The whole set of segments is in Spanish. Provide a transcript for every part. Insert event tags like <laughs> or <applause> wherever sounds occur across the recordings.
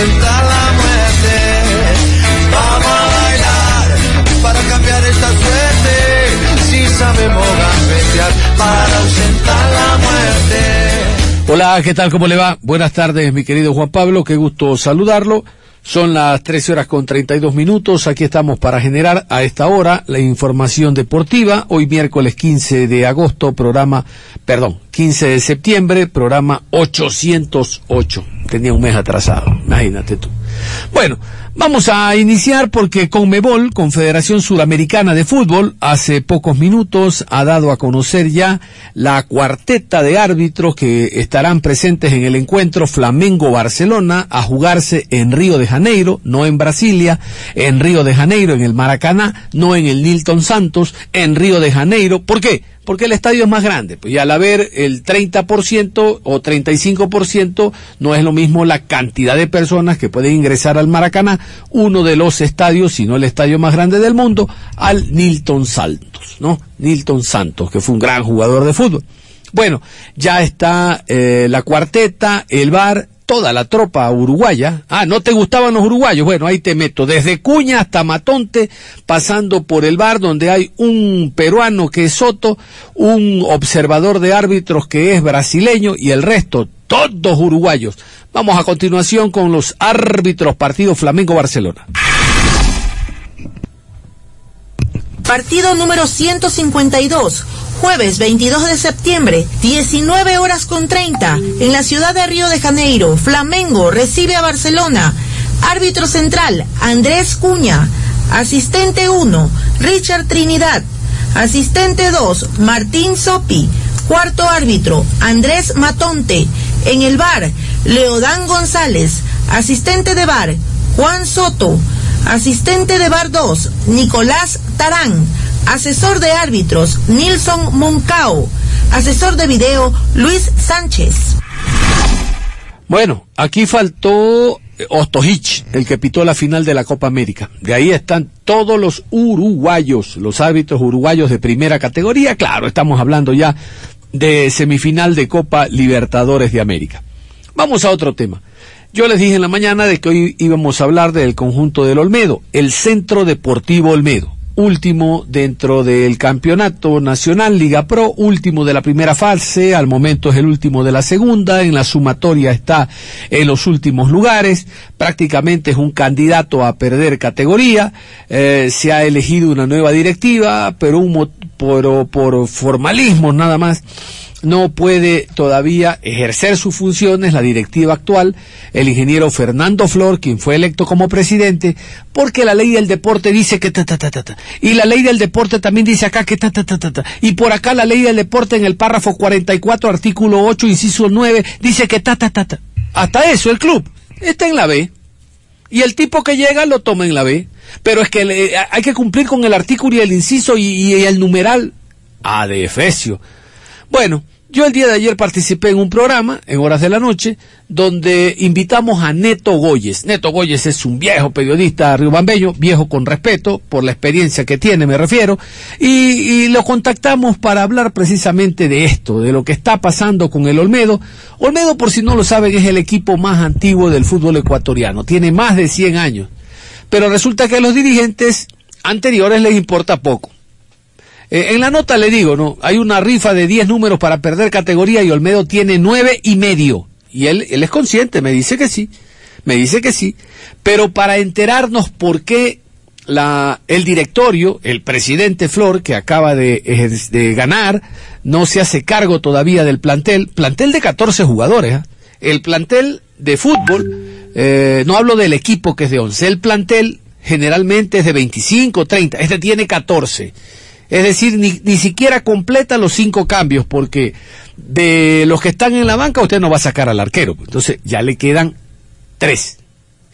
Ausentar la muerte. Vamos a bailar para cambiar esta suerte. Si sabemos gambetear para ausentar la muerte. Hola, ¿qué tal? ¿Cómo le va? Buenas tardes, mi querido Juan Pablo, qué gusto saludarlo. Son las 13 horas con 32 minutos. Aquí estamos para generar a esta hora la información deportiva. Hoy miércoles 15 de agosto, programa, perdón, 15 de septiembre, programa 808. Tenía un mes atrasado, imagínate tú. Bueno, vamos a iniciar porque Conmebol, Confederación Suramericana de Fútbol, hace pocos minutos ha dado a conocer ya la cuarteta de árbitros que estarán presentes en el encuentro Flamengo-Barcelona a jugarse en Río de Janeiro, no en Brasilia, en Río de Janeiro, en el Maracaná, no en el Nilton Santos, en Río de Janeiro. ¿Por qué? Porque el estadio es más grande. Pues, y al haber el 30% o 35%, no es lo mismo la cantidad de personas que pueden ingresar al Maracaná, uno de los estadios, si no el estadio más grande del mundo, al Nilton Santos, ¿no? Nilton Santos, que fue un gran jugador de fútbol. Bueno, ya está eh, la cuarteta, el bar, toda la tropa uruguaya. Ah, ¿no te gustaban los uruguayos? Bueno, ahí te meto. Desde Cuña hasta Matonte, pasando por el bar donde hay un peruano que es Soto, un observador de árbitros que es brasileño y el resto, todos uruguayos. Vamos a continuación con los árbitros partido Flamengo-Barcelona. Partido número 152, jueves 22 de septiembre, 19 horas con 30, en la ciudad de Río de Janeiro. Flamengo recibe a Barcelona. Árbitro central, Andrés Cuña. Asistente 1, Richard Trinidad. Asistente 2, Martín Sopi. Cuarto árbitro, Andrés Matonte. En el bar, Leodán González. Asistente de bar, Juan Soto. Asistente de bar 2, Nicolás Tarán. Asesor de árbitros, Nilson Moncao. Asesor de video, Luis Sánchez. Bueno, aquí faltó Ostojich, el que pitó la final de la Copa América. De ahí están todos los uruguayos, los árbitros uruguayos de primera categoría. Claro, estamos hablando ya de semifinal de Copa Libertadores de América. Vamos a otro tema. Yo les dije en la mañana de que hoy íbamos a hablar del conjunto del Olmedo, el Centro Deportivo Olmedo, último dentro del campeonato nacional Liga Pro, último de la primera fase, al momento es el último de la segunda, en la sumatoria está en los últimos lugares, prácticamente es un candidato a perder categoría, eh, se ha elegido una nueva directiva, pero por, por formalismos nada más no puede todavía ejercer sus funciones la directiva actual, el ingeniero Fernando Flor, quien fue electo como presidente, porque la ley del deporte dice que ta ta ta ta, ta. y la ley del deporte también dice acá que ta ta ta ta, ta. y por acá la ley del deporte en el párrafo 44, artículo 8, inciso 9, dice que ta ta ta ta. Hasta eso el club está en la B. Y el tipo que llega lo toma en la B. Pero es que le, hay que cumplir con el artículo y el inciso y, y el numeral A de Efesio. Bueno, yo el día de ayer participé en un programa, en horas de la noche, donde invitamos a Neto Goyes. Neto Goyes es un viejo periodista riobambeño, viejo con respeto, por la experiencia que tiene me refiero, y, y, lo contactamos para hablar precisamente de esto, de lo que está pasando con el Olmedo. Olmedo, por si no lo saben, es el equipo más antiguo del fútbol ecuatoriano, tiene más de 100 años, pero resulta que a los dirigentes anteriores les importa poco. Eh, en la nota le digo, ¿no? Hay una rifa de 10 números para perder categoría y Olmedo tiene nueve y medio. Y él, es consciente, me dice que sí, me dice que sí. Pero para enterarnos por qué la, el directorio, el presidente Flor, que acaba de, de ganar, no se hace cargo todavía del plantel, plantel de 14 jugadores, ¿eh? el plantel de fútbol eh, no hablo del equipo que es de 11, el plantel generalmente es de 25, 30, este tiene 14. Es decir, ni, ni siquiera completa los cinco cambios, porque de los que están en la banca usted no va a sacar al arquero. Entonces ya le quedan tres.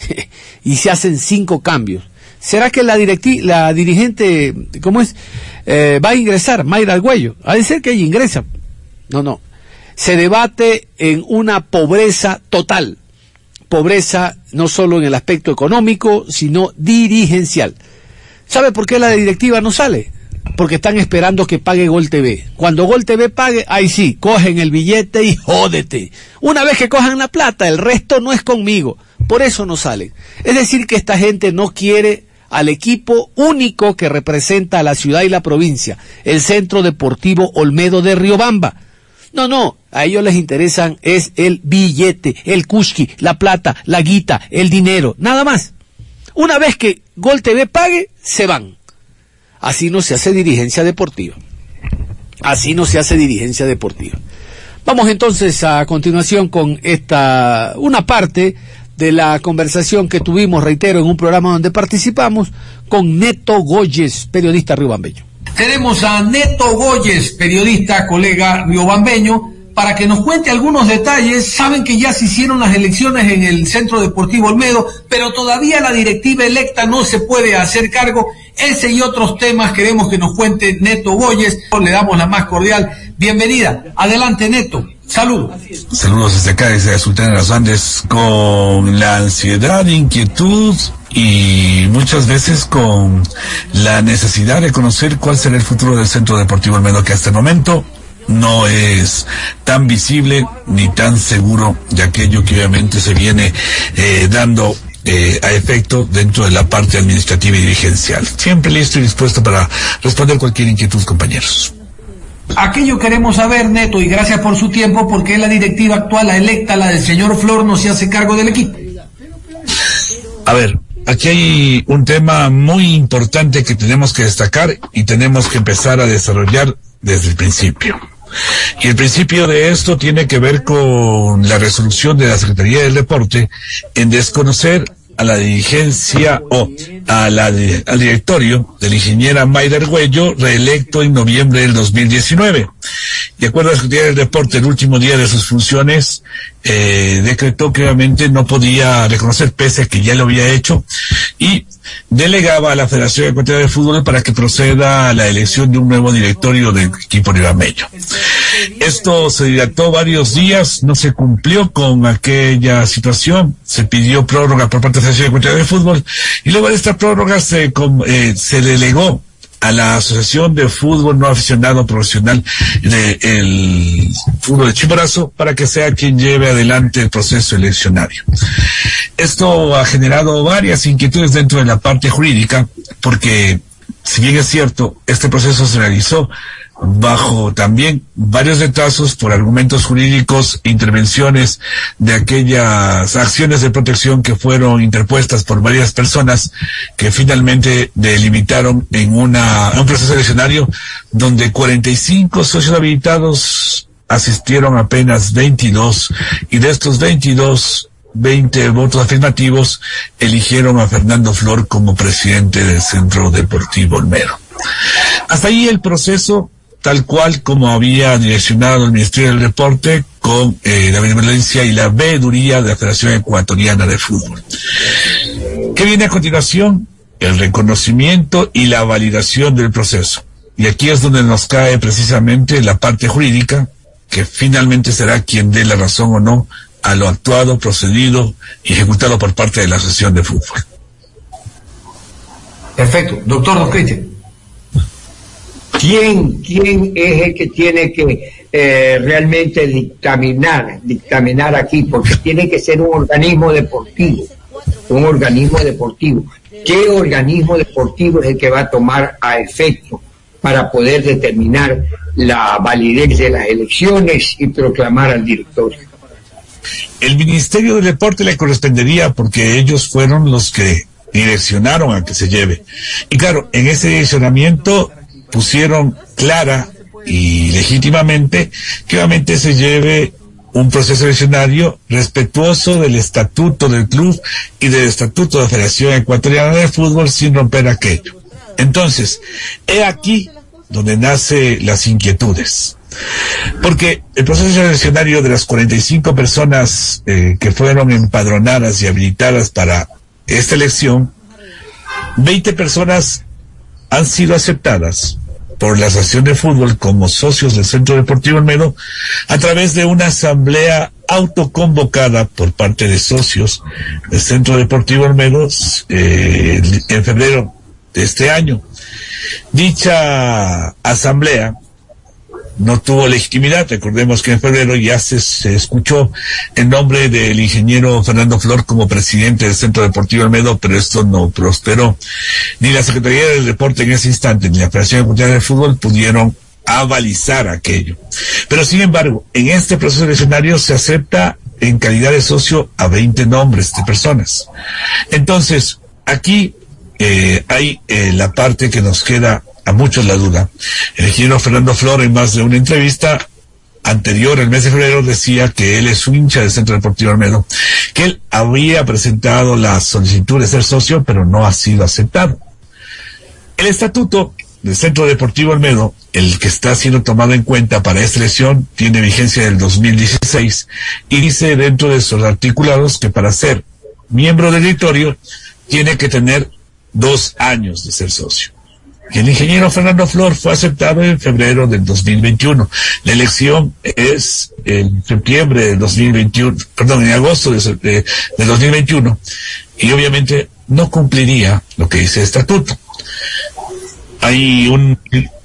<laughs> y se hacen cinco cambios. ¿Será que la, directi la dirigente, ¿cómo es? Eh, va a ingresar, Mayra Argüello. Ha de ser que ella ingresa. No, no. Se debate en una pobreza total. Pobreza no solo en el aspecto económico, sino dirigencial. ¿Sabe por qué la directiva no sale? Porque están esperando que pague Gol TV. Cuando Gol TV pague, ahí sí, cogen el billete y jódete. Una vez que cojan la plata, el resto no es conmigo. Por eso no salen. Es decir, que esta gente no quiere al equipo único que representa a la ciudad y la provincia, el Centro Deportivo Olmedo de Riobamba. No, no, a ellos les interesan es el billete, el kushki, la plata, la guita, el dinero, nada más. Una vez que Gol TV pague, se van. Así no se hace dirigencia deportiva. Así no se hace dirigencia deportiva. Vamos entonces a continuación con esta, una parte de la conversación que tuvimos, reitero, en un programa donde participamos con Neto Goyes, periodista riobambeño. Tenemos a Neto Goyes, periodista, colega riobambeño, para que nos cuente algunos detalles. Saben que ya se hicieron las elecciones en el Centro Deportivo Olmedo, pero todavía la directiva electa no se puede hacer cargo. Ese y otros temas queremos que nos cuente Neto Goyes. Le damos la más cordial bienvenida. Adelante, Neto. Saludos. Saludos desde acá, desde Sultana de los Andes, con la ansiedad, inquietud y muchas veces con la necesidad de conocer cuál será el futuro del Centro Deportivo Olmedo, que hasta el momento no es tan visible ni tan seguro de aquello que obviamente se viene eh, dando eh, a efecto dentro de la parte administrativa y dirigencial. Siempre listo y dispuesto para responder cualquier inquietud, compañeros. Aquello queremos saber, Neto, y gracias por su tiempo, porque la directiva actual, la electa, la del señor Flor, no se hace cargo del equipo. A ver, aquí hay un tema muy importante que tenemos que destacar y tenemos que empezar a desarrollar desde el principio. Y el principio de esto tiene que ver con la resolución de la Secretaría del Deporte en desconocer a la dirigencia o a la al directorio de la ingeniera Mayra Arguello, reelecto en noviembre del 2019. De acuerdo a la Secretaría del Deporte, el último día de sus funciones, eh, decretó que obviamente no podía reconocer pese a que ya lo había hecho y delegaba a la Federación Ecuatoriana de Fútbol para que proceda a la elección de un nuevo directorio del equipo ribameño. Esto se dilató varios días, no se cumplió con aquella situación, se pidió prórroga por parte de la Federación Ecuatoriana de Fútbol y luego de esta prórroga se, eh, se delegó a la Asociación de Fútbol No Aficionado Profesional del Fútbol de Chimborazo para que sea quien lleve adelante el proceso eleccionario. Esto ha generado varias inquietudes dentro de la parte jurídica porque, si bien es cierto, este proceso se realizó bajo también varios retrasos por argumentos jurídicos, intervenciones de aquellas acciones de protección que fueron interpuestas por varias personas que finalmente delimitaron en una, un proceso eleccionario donde 45 socios habilitados asistieron apenas 22 y de estos 22 20 votos afirmativos eligieron a Fernando Flor como presidente del Centro Deportivo Olmedo. Hasta ahí el proceso tal cual como había direccionado el Ministerio del Deporte con eh, la benevolencia y la veeduría de la Federación Ecuatoriana de Fútbol. ¿Qué viene a continuación? El reconocimiento y la validación del proceso. Y aquí es donde nos cae precisamente la parte jurídica, que finalmente será quien dé la razón o no a lo actuado, procedido y ejecutado por parte de la Asociación de Fútbol. Perfecto. Doctor Don ¿Quién, quién es el que tiene que eh, realmente dictaminar, dictaminar aquí? Porque tiene que ser un organismo deportivo, un organismo deportivo. ¿Qué organismo deportivo es el que va a tomar a efecto para poder determinar la validez de las elecciones y proclamar al directorio? El Ministerio del Deporte le correspondería porque ellos fueron los que direccionaron a que se lleve. Y claro, en ese direccionamiento pusieron clara y legítimamente que obviamente se lleve un proceso eleccionario respetuoso del estatuto del club y del estatuto de la Federación Ecuatoriana de Fútbol sin romper aquello. Entonces, he aquí donde nace las inquietudes. Porque el proceso eleccionario de las 45 personas eh, que fueron empadronadas y habilitadas para esta elección, 20 personas han sido aceptadas por la Asociación de Fútbol como socios del Centro Deportivo Olmedo a través de una asamblea autoconvocada por parte de socios del Centro Deportivo Olmedo eh, en febrero de este año. Dicha asamblea no tuvo legitimidad. Recordemos que en febrero ya se, se, escuchó el nombre del ingeniero Fernando Flor como presidente del Centro Deportivo Almedo, pero esto no prosperó. Ni la Secretaría del Deporte en ese instante, ni la Federación de Fútbol pudieron avalizar aquello. Pero sin embargo, en este proceso eleccionario se acepta en calidad de socio a 20 nombres de personas. Entonces, aquí eh, hay eh, la parte que nos queda a muchos la duda. El ingeniero Fernando Flor en más de una entrevista anterior, el mes de febrero, decía que él es un hincha del Centro Deportivo Almedo, que él había presentado la solicitud de ser socio, pero no ha sido aceptado. El estatuto del Centro Deportivo Almedo, el que está siendo tomado en cuenta para esta elección, tiene vigencia del 2016 y dice dentro de sus articulados que para ser miembro del directorio tiene que tener dos años de ser socio. El ingeniero Fernando Flor fue aceptado en febrero del 2021. La elección es en septiembre del 2021, perdón, en agosto de, de, del 2021. Y obviamente no cumpliría lo que dice el estatuto. Hay un,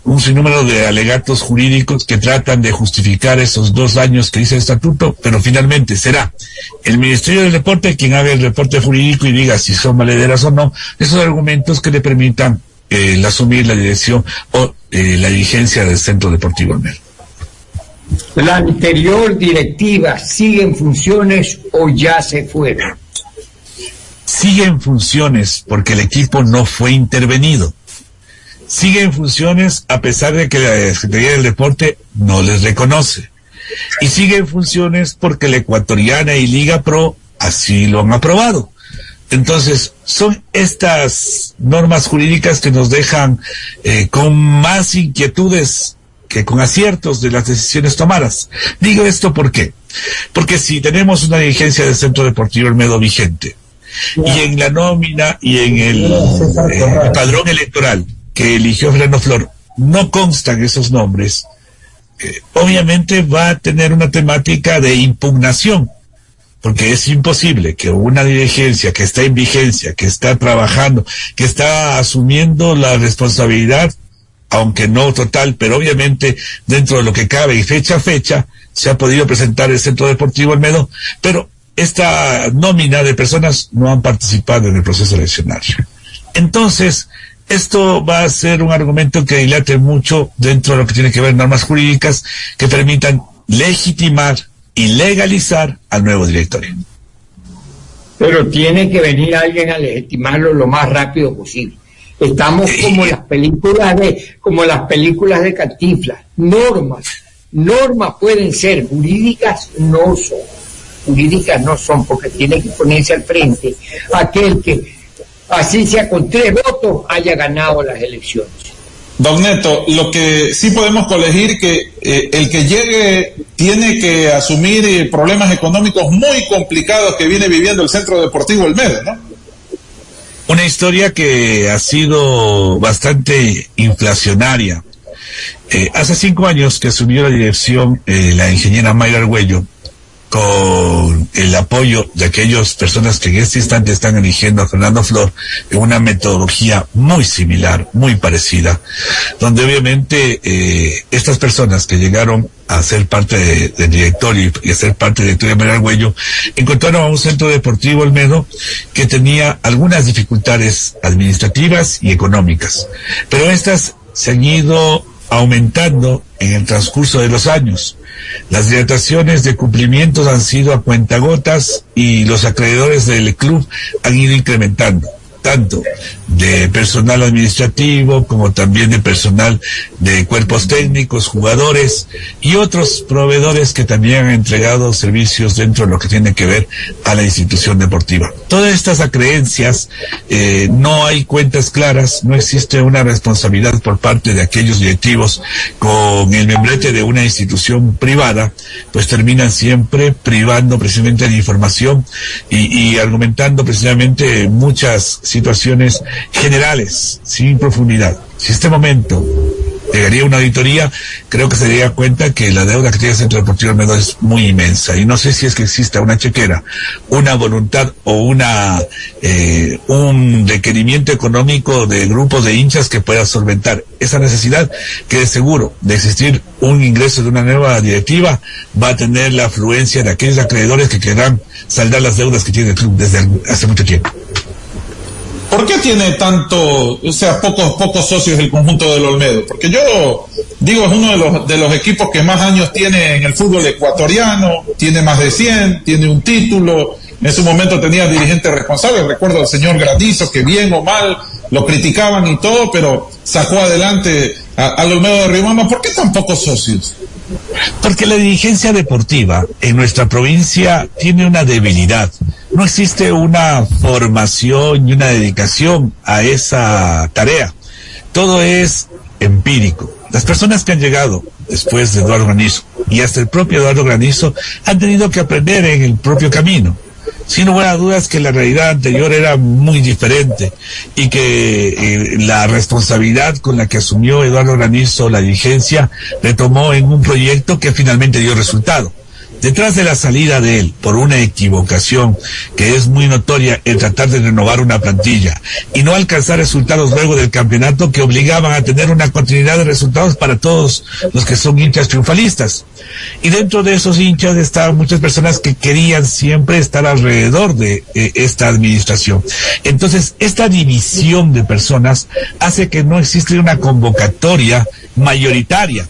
un sinnúmero de alegatos jurídicos que tratan de justificar esos dos años que dice el estatuto, pero finalmente será el Ministerio del Deporte quien haga el reporte jurídico y diga si son valederas o no esos argumentos que le permitan eh, el asumir la dirección o eh, la dirigencia del Centro Deportivo Almer. ¿La anterior directiva sigue en funciones o ya se fueron? Sigue en funciones porque el equipo no fue intervenido. Sigue en funciones a pesar de que la Secretaría del Deporte no les reconoce. Y sigue en funciones porque la Ecuatoriana y Liga Pro así lo han aprobado. Entonces, son estas normas jurídicas que nos dejan eh, con más inquietudes que con aciertos de las decisiones tomadas. Digo esto por qué. Porque si tenemos una dirigencia del Centro Deportivo Olmedo vigente, y en la nómina y en el, eh, padrón electoral que eligió Fernando Flor no constan esos nombres, eh, obviamente va a tener una temática de impugnación porque es imposible que una dirigencia que está en vigencia, que está trabajando, que está asumiendo la responsabilidad, aunque no total, pero obviamente dentro de lo que cabe y fecha a fecha, se ha podido presentar el Centro Deportivo Almedo, pero esta nómina de personas no han participado en el proceso eleccionario. Entonces, esto va a ser un argumento que dilate mucho dentro de lo que tiene que ver normas jurídicas que permitan legitimar y legalizar al nuevo directorio. Pero tiene que venir alguien a legitimarlo lo más rápido posible. Estamos como las películas de, como las películas de Cantinflas. Normas, normas pueden ser, jurídicas no son. Jurídicas no son, porque tiene que ponerse al frente aquel que, así sea con tres votos, haya ganado las elecciones. Don Neto, lo que sí podemos colegir que eh, el que llegue tiene que asumir eh, problemas económicos muy complicados que viene viviendo el Centro Deportivo El Medio, ¿no? Una historia que ha sido bastante inflacionaria. Eh, hace cinco años que asumió la dirección eh, la ingeniera Mayra Arguello, con el apoyo de aquellas personas que en este instante están eligiendo a Fernando Flor en una metodología muy similar, muy parecida, donde obviamente eh, estas personas que llegaron a ser parte de, del directorio y a ser parte del directorio de María Arguello, encontraron a un centro deportivo Olmedo que tenía algunas dificultades administrativas y económicas, pero estas se han ido aumentando en el transcurso de los años. Las dilataciones de cumplimientos han sido a cuentagotas y los acreedores del club han ido incrementando. Tanto de personal administrativo como también de personal de cuerpos técnicos, jugadores y otros proveedores que también han entregado servicios dentro de lo que tiene que ver a la institución deportiva. Todas estas acreencias, eh, no hay cuentas claras, no existe una responsabilidad por parte de aquellos directivos con el membrete de una institución privada, pues terminan siempre privando precisamente de información y, y argumentando precisamente muchas situaciones generales, sin profundidad. Si este momento llegaría una auditoría, creo que se daría cuenta que la deuda que tiene el Centro Deportivo Olmedo es muy inmensa. Y no sé si es que exista una chequera, una voluntad o una eh, un requerimiento económico de grupos de hinchas que pueda solventar esa necesidad, que de seguro de existir un ingreso de una nueva directiva va a tener la afluencia de aquellos acreedores que querrán saldar las deudas que tiene el club desde hace mucho tiempo. ¿Por qué tiene tanto, o sea, pocos, pocos socios el conjunto del Olmedo? Porque yo digo, es uno de los, de los equipos que más años tiene en el fútbol ecuatoriano, tiene más de 100, tiene un título, en su momento tenía dirigentes responsables, recuerdo al señor Granizo, que bien o mal lo criticaban y todo, pero sacó adelante al Olmedo de Ribamba. ¿Por qué tan pocos socios? Porque la dirigencia deportiva en nuestra provincia tiene una debilidad. No existe una formación y una dedicación a esa tarea. Todo es empírico. Las personas que han llegado después de Eduardo Granizo y hasta el propio Eduardo Granizo han tenido que aprender en el propio camino. Sin lugar a dudas que la realidad anterior era muy diferente y que eh, la responsabilidad con la que asumió Eduardo Granizo la dirigencia retomó en un proyecto que finalmente dio resultado. Detrás de la salida de él por una equivocación que es muy notoria en tratar de renovar una plantilla y no alcanzar resultados luego del campeonato que obligaban a tener una continuidad de resultados para todos los que son hinchas triunfalistas. Y dentro de esos hinchas estaban muchas personas que querían siempre estar alrededor de eh, esta administración. Entonces, esta división de personas hace que no exista una convocatoria mayoritaria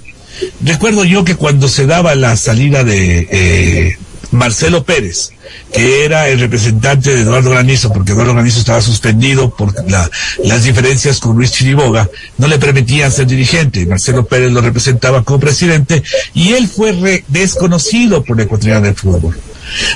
Recuerdo yo que cuando se daba la salida de eh, Marcelo Pérez, que era el representante de Eduardo Granizo, porque Eduardo Granizo estaba suspendido por las diferencias con Luis Chiriboga, no le permitían ser dirigente. Marcelo Pérez lo representaba como presidente y él fue desconocido por la ecuatoriana del fútbol.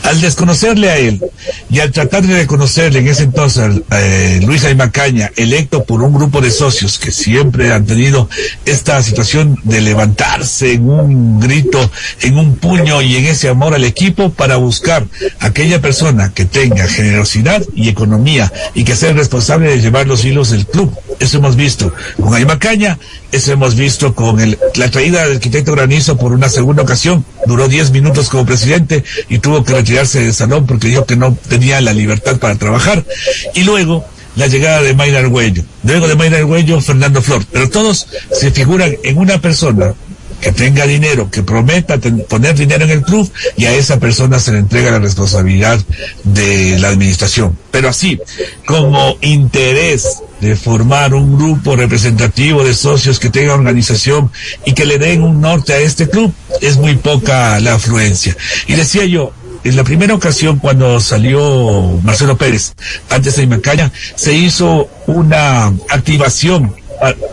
Al desconocerle a él y al tratar de reconocerle en ese entonces eh, Luis Aymacaña, electo por un grupo de socios que siempre han tenido esta situación de levantarse en un grito, en un puño y en ese amor al equipo para buscar aquella persona que tenga generosidad y economía y que sea responsable de llevar los hilos del club. Eso hemos visto con Aymacaña, eso hemos visto con el, la traída del arquitecto Granizo por una segunda ocasión. Duró 10 minutos como presidente y tuvo que retirarse del salón porque dijo que no tenía la libertad para trabajar. Y luego la llegada de Mayra Arguello. Luego de Mayra Arguello, Fernando Flor. Pero todos se figuran en una persona que tenga dinero, que prometa poner dinero en el club y a esa persona se le entrega la responsabilidad de la administración. Pero así, como interés de formar un grupo representativo de socios que tenga organización y que le den un norte a este club, es muy poca la afluencia. Y decía yo, en la primera ocasión cuando salió Marcelo Pérez, antes de Imacaña, se hizo una activación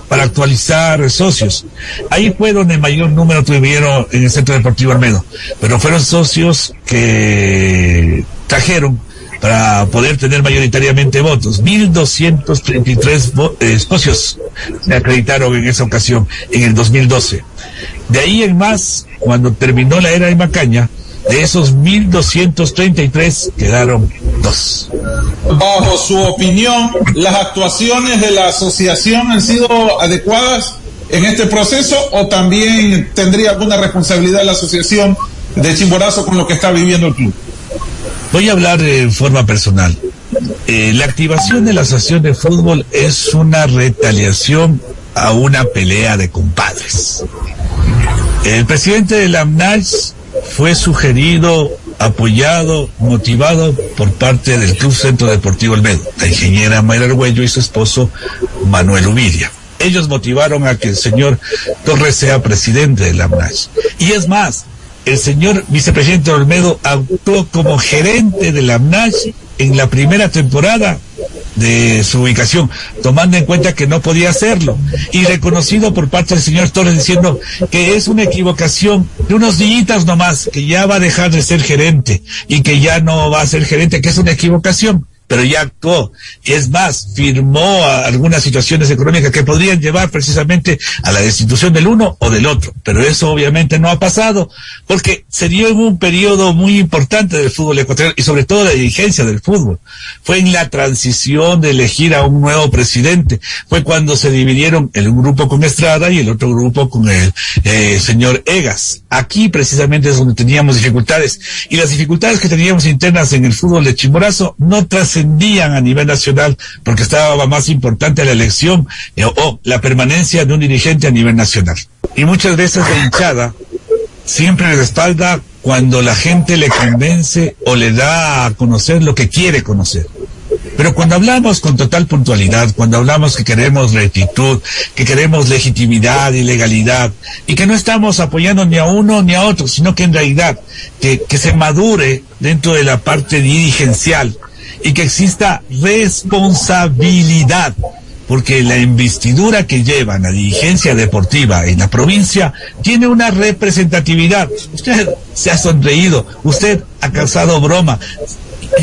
para, actualizar socios. Ahí fue donde mayor número tuvieron en el Centro Deportivo Almedo, pero fueron socios que trajeron para poder tener mayoritariamente votos. 1.233 eh, socios se acreditaron en esa ocasión, en el 2012. De ahí en más, cuando terminó la era de Macaña, de esos 1.233 quedaron dos. Bajo su opinión, ¿las actuaciones de la asociación han sido adecuadas en este proceso o también tendría alguna responsabilidad la asociación de Chimborazo con lo que está viviendo el club? Voy a hablar en forma personal. Eh, la activación de la asociación de fútbol es una retaliación a una pelea de compadres. El presidente de la AMNAS fue sugerido, apoyado, motivado por parte del Club Centro Deportivo Olmedo, la ingeniera Mayra Arguello y su esposo Manuel Uvidia. Ellos motivaron a que el señor Torres sea presidente de la AMNAS. Y es más, el señor vicepresidente Olmedo actuó como gerente de la AMNAS en la primera temporada de su ubicación, tomando en cuenta que no podía hacerlo. Y reconocido por parte del señor Torres diciendo que es una equivocación de unos días nomás, que ya va a dejar de ser gerente y que ya no va a ser gerente, que es una equivocación pero ya actuó. Es más, firmó algunas situaciones económicas que podrían llevar precisamente a la destitución del uno o del otro. Pero eso obviamente no ha pasado, porque se dio en un periodo muy importante del fútbol ecuatoriano y sobre todo de dirigencia del fútbol. Fue en la transición de elegir a un nuevo presidente. Fue cuando se dividieron el grupo con Estrada y el otro grupo con el eh, señor Egas. Aquí precisamente es donde teníamos dificultades. Y las dificultades que teníamos internas en el fútbol de Chimborazo no trascendían a nivel nacional porque estaba más importante la elección eh, o la permanencia de un dirigente a nivel nacional. Y muchas veces la hinchada siempre respalda cuando la gente le convence o le da a conocer lo que quiere conocer. Pero cuando hablamos con total puntualidad, cuando hablamos que queremos rectitud, que queremos legitimidad y legalidad, y que no estamos apoyando ni a uno ni a otro, sino que en realidad que, que se madure dentro de la parte dirigencial, y que exista responsabilidad porque la investidura que lleva la dirigencia deportiva en la provincia tiene una representatividad. Usted se ha sonreído, usted ha causado broma,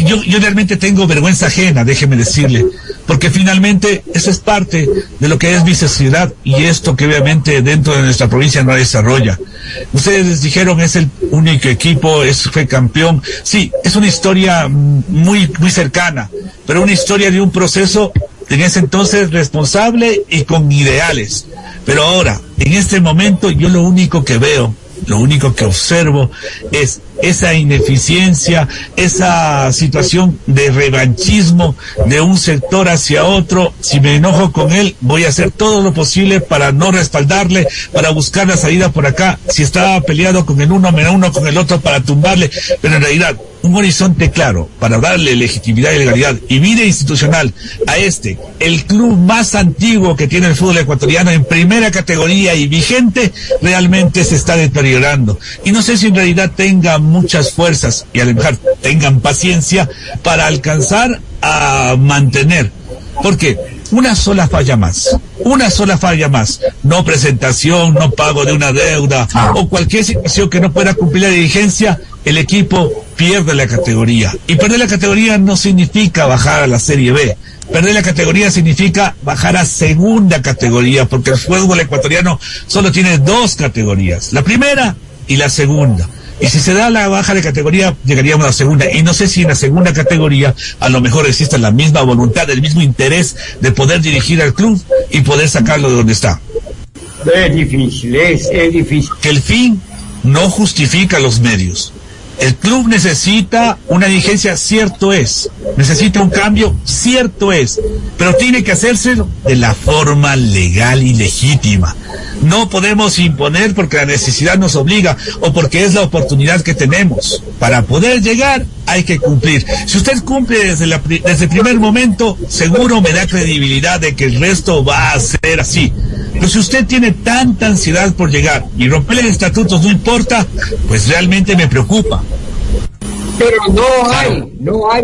yo, yo realmente tengo vergüenza ajena, déjeme decirle, porque finalmente eso es parte de lo que es mi sociedad y esto que obviamente dentro de nuestra provincia no desarrolla. Ustedes dijeron es el único equipo, es, fue campeón. Sí, es una historia muy, muy cercana, pero una historia de un proceso en ese entonces responsable y con ideales. Pero ahora, en este momento, yo lo único que veo, lo único que observo es esa ineficiencia, esa situación de revanchismo de un sector hacia otro. Si me enojo con él, voy a hacer todo lo posible para no respaldarle, para buscar la salida por acá. Si estaba peleado con el uno, me uno con el otro para tumbarle. Pero en realidad, un horizonte claro para darle legitimidad y legalidad y vida institucional a este, el club más antiguo que tiene el fútbol ecuatoriano en primera categoría y vigente, realmente se está deteriorando. Y no sé si en realidad tenga muchas fuerzas y a lo mejor tengan paciencia para alcanzar a mantener. Porque una sola falla más, una sola falla más, no presentación, no pago de una deuda o cualquier situación que no pueda cumplir la dirigencia, el equipo pierde la categoría. Y perder la categoría no significa bajar a la Serie B. Perder la categoría significa bajar a segunda categoría, porque el fútbol ecuatoriano solo tiene dos categorías, la primera y la segunda. Y si se da la baja de categoría, llegaríamos a la segunda. Y no sé si en la segunda categoría a lo mejor existe la misma voluntad, el mismo interés de poder dirigir al club y poder sacarlo de donde está. Es difícil, es, es difícil. Que el fin no justifica los medios. El club necesita una dirigencia, cierto es. Necesita un cambio, cierto es. Pero tiene que hacérselo de la forma legal y legítima. No podemos imponer porque la necesidad nos obliga o porque es la oportunidad que tenemos. Para poder llegar hay que cumplir. Si usted cumple desde, la, desde el primer momento, seguro me da credibilidad de que el resto va a ser así. Pero si usted tiene tanta ansiedad por llegar y romper el estatutos no importa, pues realmente me preocupa. Pero no hay, no hay,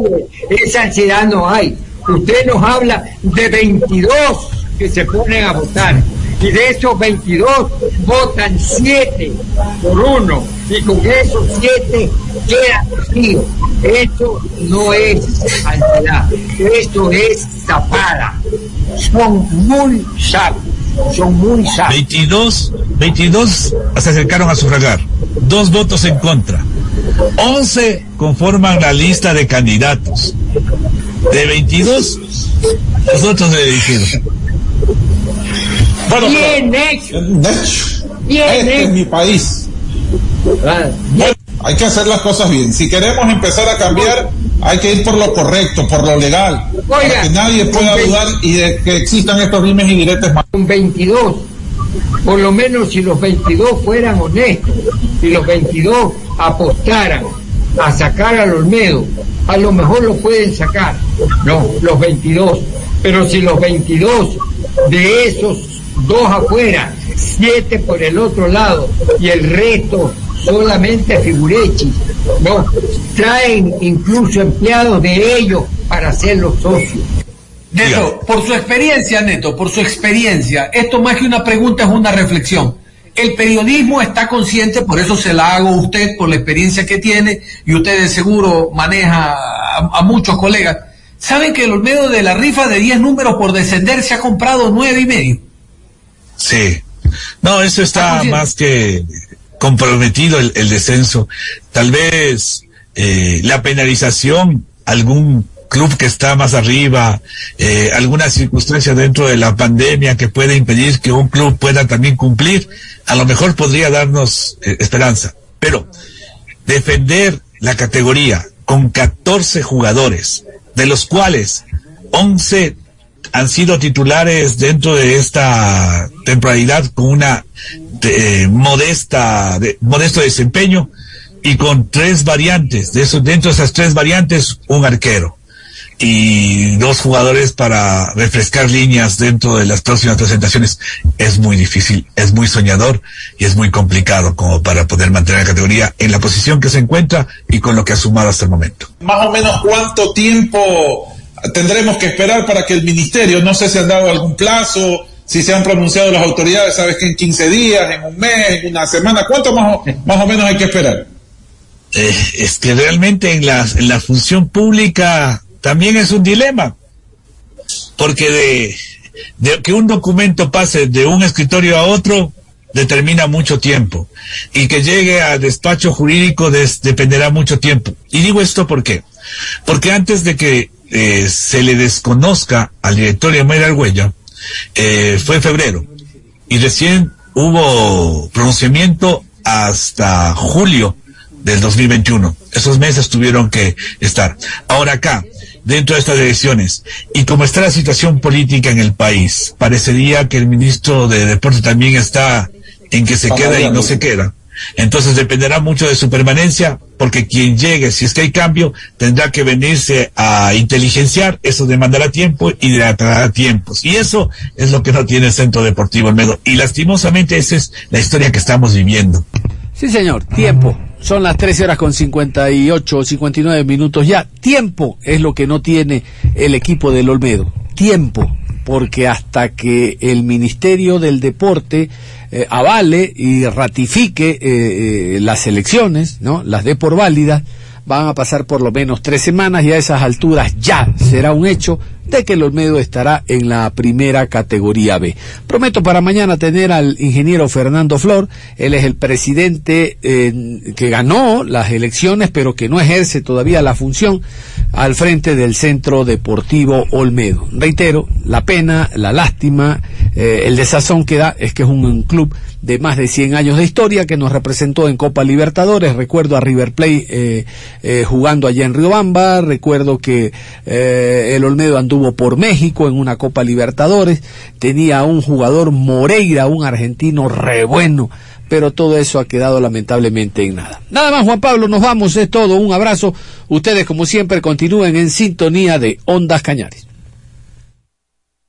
esa ansiedad no hay. Usted nos habla de 22 que se ponen a votar y de esos 22 votan 7 por uno y con esos 7 quedan vacíos. Esto no es ansiedad, esto es tapada. Son muy sabios, son muy sabios. 22, 22 se acercaron a sufragar, dos votos en contra. 11 conforman la lista de candidatos. De 22, nosotros elegidos. Bueno, Bien pero- hecho. hecho. Bien Este es hecho. mi país. Bueno, hay que hacer las cosas bien. Si queremos empezar a cambiar, hay que ir por lo correcto, por lo legal. para Oiga, que nadie pueda dudar y de que existan estos dimes y diretes más. Con 22, por lo menos si los 22 fueran honestos, si los 22 apostaran a sacar al Olmedo, a lo mejor lo pueden sacar. No, los 22. Pero si los 22 de esos dos afuera, siete por el otro lado y el resto solamente figurechi, no, traen incluso empleados de ellos para ser los socios. Neto, por su experiencia, Neto, por su experiencia, esto más que una pregunta es una reflexión. El periodismo está consciente, por eso se la hago a usted, por la experiencia que tiene, y usted de seguro maneja a, muchos colegas. ¿Saben que el Olmedo de la rifa de 10 números por descender se ha comprado nueve y medio? Sí. No, eso está más que comprometido el, descenso. Tal vez eh, la penalización, algún club que está más arriba, eh, alguna circunstancia dentro de la pandemia que puede impedir que un club pueda también cumplir, a lo mejor podría darnos eh, esperanza. Pero defender la categoría con 14 jugadores, de los cuales 11 han sido titulares dentro de esta temporalidad con una eh, modesta, de, modesto desempeño y con tres variantes, de eso, dentro de esas tres variantes, un arquero y dos jugadores para refrescar líneas dentro de las próximas presentaciones es muy difícil, es muy soñador y es muy complicado como para poder mantener la categoría en la posición que se encuentra y con lo que ha sumado hasta el momento. Más o menos cuánto tiempo tendremos que esperar para que el ministerio, no sé si han dado algún plazo, si se han pronunciado las autoridades, sabes que en 15 días, en un mes, en una semana, ¿cuánto más o, menos hay que esperar? Eh, es que realmente en la, función pública también es un dilema, porque de, que un documento pase de un escritorio a otro determina mucho tiempo y que llegue al despacho jurídico dependerá mucho tiempo. Y digo esto. Porque antes de que eh, se le desconozca al directorio de Mayra Argüello, eh, fue en febrero y recién hubo pronunciamiento hasta julio del 2021. Esos meses tuvieron que estar. Ahora acá, dentro de estas elecciones. Y como está la situación política en el país, parecería que el ministro de Deporte también está en que se queda y no se queda. Entonces dependerá mucho de su permanencia, porque quien llegue, si es que hay cambio, tendrá que venirse a inteligenciar, eso demandará tiempo y dilatará tiempos. Y eso es lo que no tiene el Centro Deportivo Olmedo. Y lastimosamente esa es la historia que estamos viviendo. Sí, señor, tiempo. Son las 13 horas con 58 o 59 minutos ya. Tiempo es lo que no tiene el equipo del Olmedo. Tiempo, porque hasta que el Ministerio del Deporte eh, avale y ratifique eh, eh, las elecciones, ¿no? Las dé por válidas, van a pasar por lo menos tres semanas y a esas alturas ya será un hecho de que el Olmedo estará en la primera categoría B. Prometo para mañana tener al ingeniero Fernando Flor, él es el presidente eh, que ganó las elecciones pero que no ejerce todavía la función al frente del Centro Deportivo Olmedo. Reitero, la pena, la lástima, eh, el desazón que da es que es un, club de más de 100 años de historia que nos representó en Copa Libertadores. Recuerdo a River Plate eh, jugando allá en Riobamba, recuerdo que el Olmedo anduvo por México en una Copa Libertadores, tenía un jugador Moreira, un argentino re bueno, pero todo eso ha quedado lamentablemente en nada. Nada más, Juan Pablo, nos vamos, es todo, un abrazo. Ustedes, como siempre, continúen en sintonía de Ondas Cañares.